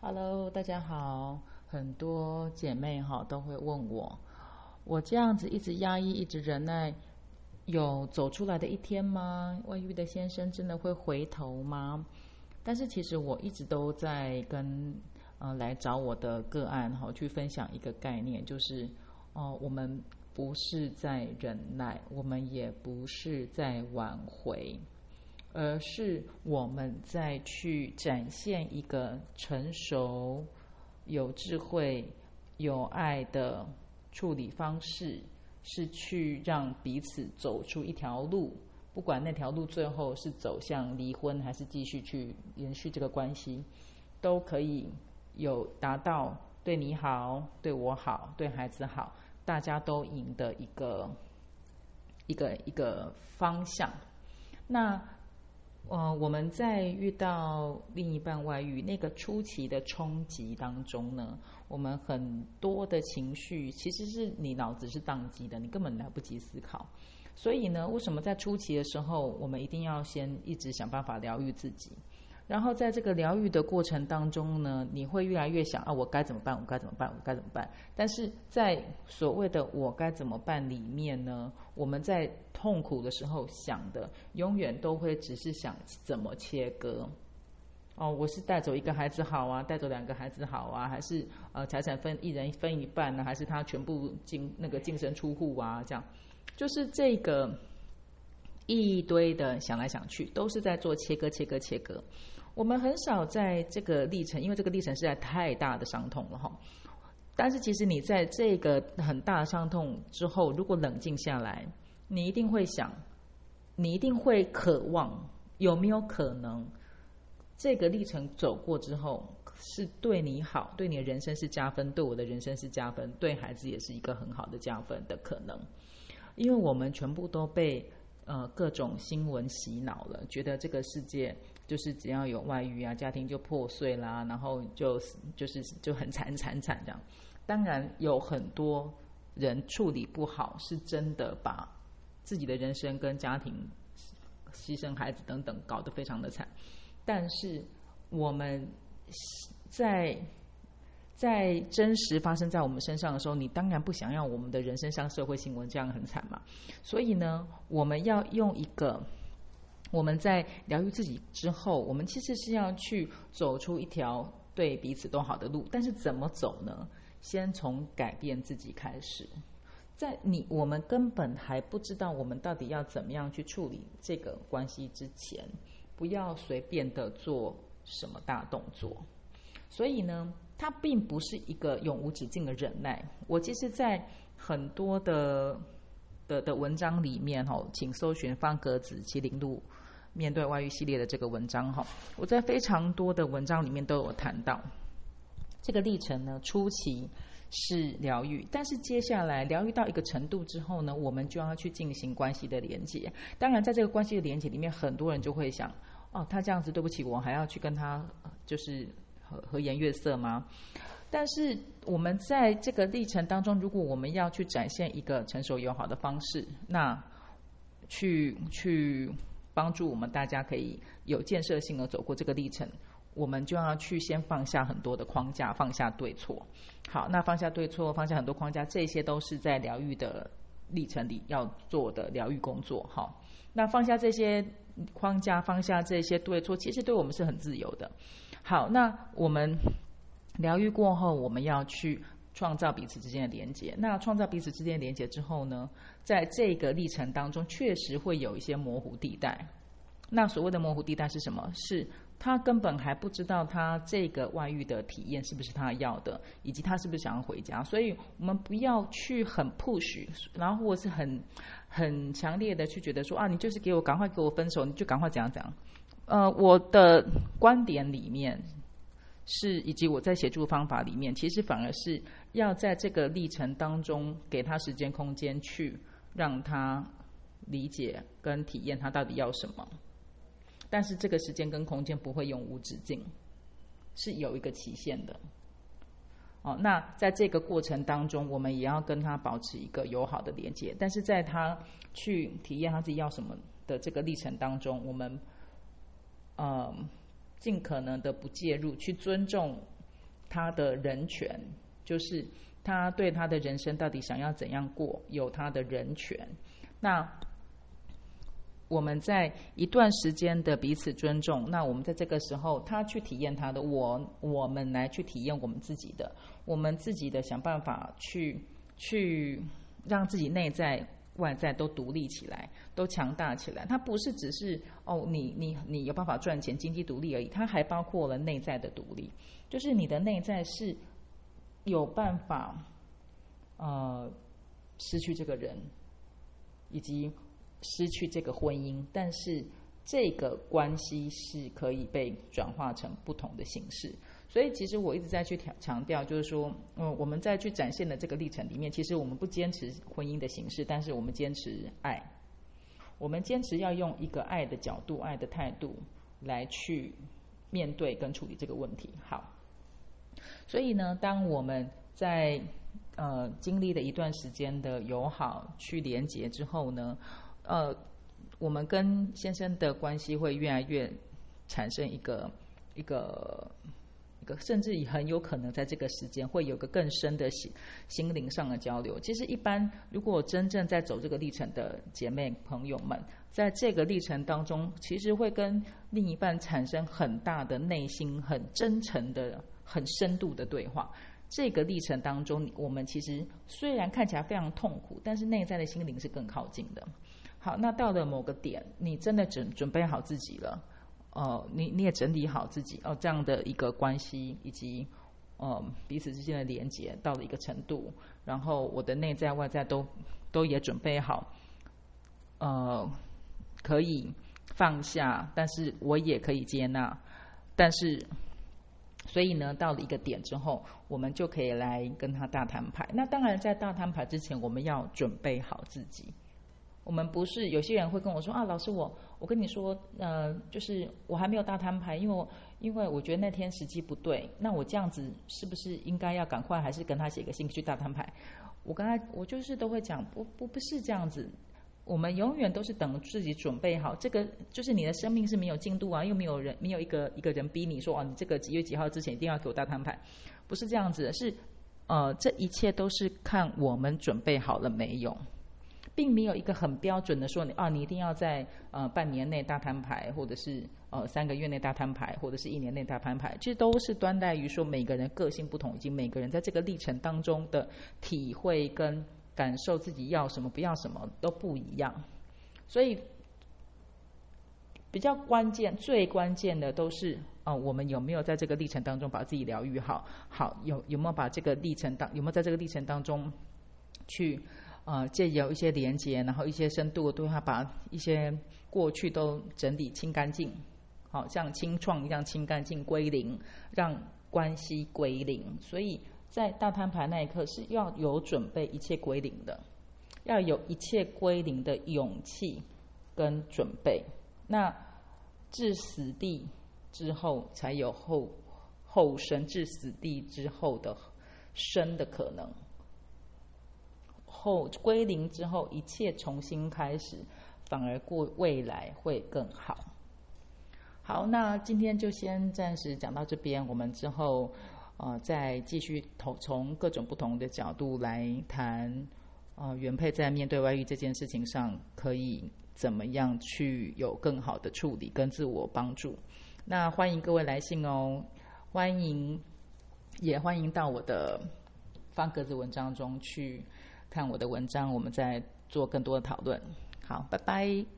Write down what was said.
Hello，大家好。很多姐妹哈都会问我，我这样子一直压抑、一直忍耐，有走出来的一天吗？外遇的先生真的会回头吗？但是其实我一直都在跟呃来找我的个案哈去分享一个概念，就是哦，我们不是在忍耐，我们也不是在挽回。而是我们在去展现一个成熟、有智慧、有爱的处理方式，是去让彼此走出一条路，不管那条路最后是走向离婚，还是继续去延续这个关系，都可以有达到对你好、对我好、对孩子好，大家都赢的一个一个一个方向。那。呃，我们在遇到另一半外遇那个初期的冲击当中呢，我们很多的情绪其实是你脑子是宕机的，你根本来不及思考。所以呢，为什么在初期的时候，我们一定要先一直想办法疗愈自己？然后在这个疗愈的过程当中呢，你会越来越想啊，我该怎么办？我该怎么办？我该怎么办？但是在所谓的我该怎么办里面呢，我们在痛苦的时候想的，永远都会只是想怎么切割。哦，我是带走一个孩子好啊，带走两个孩子好啊，还是呃财产分一人分一半呢？还是他全部净那个净身出户啊？这样，就是这个一堆的想来想去，都是在做切割、切割、切割。我们很少在这个历程，因为这个历程实在太大的伤痛了哈。但是其实你在这个很大的伤痛之后，如果冷静下来，你一定会想，你一定会渴望，有没有可能这个历程走过之后是对你好，对你的人生是加分，对我的人生是加分，对孩子也是一个很好的加分的可能。因为我们全部都被呃各种新闻洗脑了，觉得这个世界。就是只要有外遇啊，家庭就破碎啦，然后就就是就很惨 惨惨这样。当然有很多人处理不好，是真的把自己的人生跟家庭牺牲孩子等等搞得非常的惨。但是我们在在真实发生在我们身上的时候，你当然不想要我们的人生像社会新闻这样很惨嘛。所以呢，我们要用一个。我们在疗愈自己之后，我们其实是要去走出一条对彼此都好的路。但是怎么走呢？先从改变自己开始。在你我们根本还不知道我们到底要怎么样去处理这个关系之前，不要随便的做什么大动作。所以呢，它并不是一个永无止境的忍耐。我其实，在很多的的的文章里面，哈，请搜寻方格子麒麟路。面对外遇系列的这个文章哈，我在非常多的文章里面都有谈到这个历程呢。初期是疗愈，但是接下来疗愈到一个程度之后呢，我们就要去进行关系的连接。当然，在这个关系的连接里面，很多人就会想：哦，他这样子，对不起，我还要去跟他就是和和颜悦色吗？但是我们在这个历程当中，如果我们要去展现一个成熟友好的方式，那去去。帮助我们大家可以有建设性的走过这个历程，我们就要去先放下很多的框架，放下对错。好，那放下对错，放下很多框架，这些都是在疗愈的历程里要做的疗愈工作。好，那放下这些框架，放下这些对错，其实对我们是很自由的。好，那我们疗愈过后，我们要去。创造彼此之间的连接。那创造彼此之间的连接之后呢，在这个历程当中，确实会有一些模糊地带。那所谓的模糊地带是什么？是他根本还不知道他这个外遇的体验是不是他要的，以及他是不是想要回家。所以我们不要去很 push，然后或是很很强烈的去觉得说啊，你就是给我赶快给我分手，你就赶快怎样怎样。呃，我的观点里面。是，以及我在协助方法里面，其实反而是要在这个历程当中给他时间空间，去让他理解跟体验他到底要什么。但是这个时间跟空间不会永无止境，是有一个期限的。哦，那在这个过程当中，我们也要跟他保持一个友好的连接。但是在他去体验他自己要什么的这个历程当中，我们，嗯。尽可能的不介入，去尊重他的人权，就是他对他的人生到底想要怎样过，有他的人权。那我们在一段时间的彼此尊重，那我们在这个时候，他去体验他的，我我们来去体验我们自己的，我们自己的想办法去去让自己内在外在都独立起来，都强大起来。它不是只是哦，你你你有办法赚钱、经济独立而已，它还包括了内在的独立，就是你的内在是有办法呃失去这个人，以及。失去这个婚姻，但是这个关系是可以被转化成不同的形式。所以，其实我一直在去强强调，就是说，嗯，我们在去展现的这个历程里面，其实我们不坚持婚姻的形式，但是我们坚持爱。我们坚持要用一个爱的角度、爱的态度来去面对跟处理这个问题。好，所以呢，当我们在呃经历了一段时间的友好去连接之后呢？呃，我们跟先生的关系会越来越产生一个一个一个，甚至很有可能在这个时间会有个更深的心心灵上的交流。其实，一般如果真正在走这个历程的姐妹朋友们，在这个历程当中，其实会跟另一半产生很大的内心、很真诚的、很深度的对话。这个历程当中，我们其实虽然看起来非常痛苦，但是内在的心灵是更靠近的。好，那到了某个点，你真的准准备好自己了，呃，你你也整理好自己，哦，这样的一个关系以及呃彼此之间的连接到了一个程度，然后我的内在外在都都也准备好，呃，可以放下，但是我也可以接纳，但是所以呢，到了一个点之后，我们就可以来跟他大摊牌。那当然，在大摊牌之前，我们要准备好自己。我们不是有些人会跟我说啊，老师我我跟你说，呃，就是我还没有大摊牌，因为因为我觉得那天时机不对，那我这样子是不是应该要赶快还是跟他写个信去大摊牌？我跟他我就是都会讲，不不不是这样子，我们永远都是等自己准备好，这个就是你的生命是没有进度啊，又没有人没有一个一个人逼你说哦，你这个几月几号之前一定要给我大摊牌，不是这样子的，是呃这一切都是看我们准备好了没有。并没有一个很标准的说你啊，你一定要在呃半年内大摊牌，或者是呃三个月内大摊牌，或者是一年内大摊牌，其实都是端待于说每个人个性不同，以及每个人在这个历程当中的体会跟感受，自己要什么不要什么都不一样。所以比较关键、最关键的都是啊，我们有没有在这个历程当中把自己疗愈好？好，有有没有把这个历程当有没有在这个历程当中去？啊，借有一些连接，然后一些深度的对话，把一些过去都整理清干净，好像清创一样清干净归零，让关系归零。所以在大摊牌那一刻是要有准备一切归零的，要有一切归零的勇气跟准备。那至死地之后才有后后生，至死地之后的生的可能。后归零之后，一切重新开始，反而过未来会更好。好，那今天就先暂时讲到这边，我们之后呃再继续从从各种不同的角度来谈，呃原配在面对外遇这件事情上，可以怎么样去有更好的处理跟自我帮助。那欢迎各位来信哦，欢迎也欢迎到我的方格子文章中去。看我的文章，我们再做更多的讨论。好，拜拜。